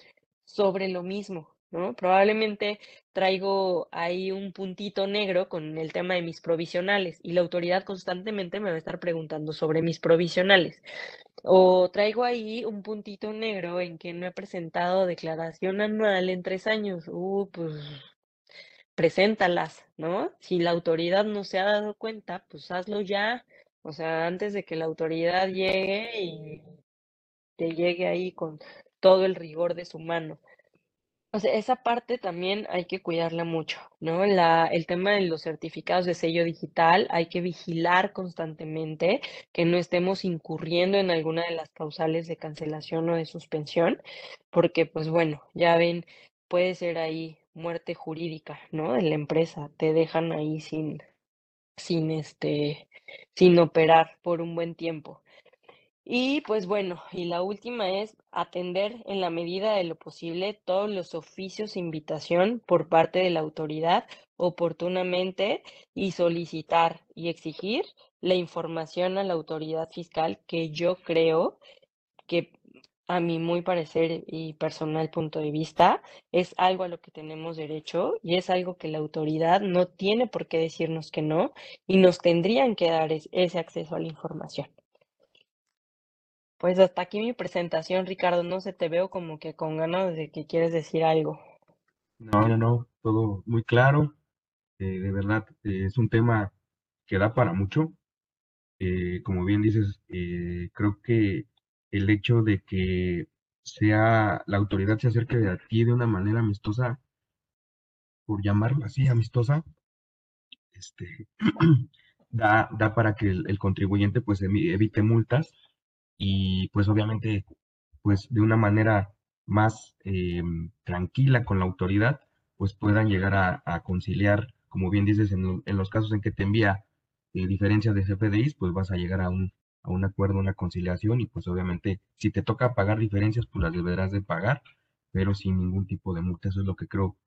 sobre lo mismo. Probablemente traigo ahí un puntito negro con el tema de mis provisionales y la autoridad constantemente me va a estar preguntando sobre mis provisionales. O traigo ahí un puntito negro en que no he presentado declaración anual en tres años. Uh, pues preséntalas, ¿no? Si la autoridad no se ha dado cuenta, pues hazlo ya. O sea, antes de que la autoridad llegue y te llegue ahí con todo el rigor de su mano. Esa parte también hay que cuidarla mucho, ¿no? La, el tema de los certificados de sello digital, hay que vigilar constantemente que no estemos incurriendo en alguna de las causales de cancelación o de suspensión, porque pues bueno, ya ven, puede ser ahí muerte jurídica, ¿no? De la empresa, te dejan ahí sin, sin este, sin operar por un buen tiempo. Y pues bueno, y la última es atender en la medida de lo posible todos los oficios de invitación por parte de la autoridad oportunamente y solicitar y exigir la información a la autoridad fiscal que yo creo que a mi muy parecer y personal punto de vista es algo a lo que tenemos derecho y es algo que la autoridad no tiene por qué decirnos que no y nos tendrían que dar ese acceso a la información. Pues hasta aquí mi presentación, Ricardo. No se te veo como que con ganas de que quieres decir algo. No, no, no, todo muy claro. Eh, de verdad, eh, es un tema que da para mucho. Eh, como bien dices, creo que el hecho de que sea la autoridad se acerque a ti de una manera amistosa, por llamarlo así, amistosa, este, da, da para que el, el contribuyente pues evite multas y pues obviamente pues de una manera más eh, tranquila con la autoridad, pues puedan llegar a, conciliar, como bien dices, en, los casos en que te envía eh, diferencias de CFDIs, pues vas a llegar a un, a un acuerdo, una conciliación y pues obviamente si te toca pagar diferencias, pues las deberás de pagar, pero sin ningún tipo de multa. Eso es lo que creo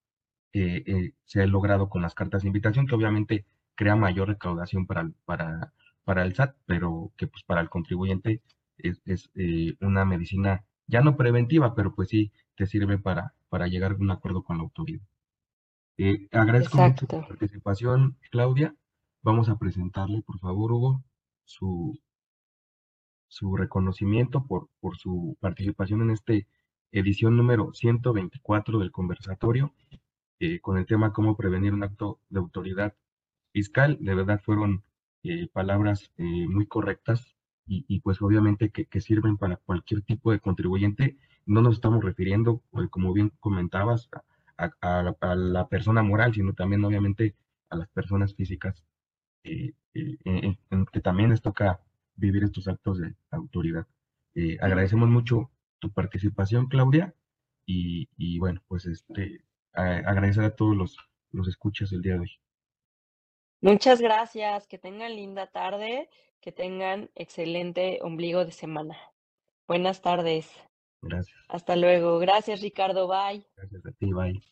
que eh, se ha logrado con las cartas de invitación, que obviamente crea mayor recaudación para, para, para el SAT, pero que pues para el contribuyente es, eh, una medicina ya no preventiva, pero pues sí te sirve para, para llegar a un acuerdo con la autoridad. Eh, agradezco mucho tu participación, Claudia. Vamos a presentarle, por favor, Hugo, su, su reconocimiento por, por su participación en esta edición número 124 del conversatorio, eh, con el tema cómo prevenir un acto de autoridad fiscal. De verdad fueron palabras muy correctas y, pues obviamente que, sirven para cualquier tipo de contribuyente. No nos estamos refiriendo, eh, como bien comentabas, a, la persona moral, sino también obviamente a las personas físicas eh, eh, que también les toca vivir estos actos de autoridad. agradecemos mucho tu participación, Claudia, y, bueno, pues este, agradecer a todos los, los escuchas el día de hoy. Muchas gracias, que tengan linda tarde que tengan excelente ombligo de semana. Buenas tardes. Gracias. Hasta luego. Gracias, Ricardo. Bye. Gracias a ti. Bye.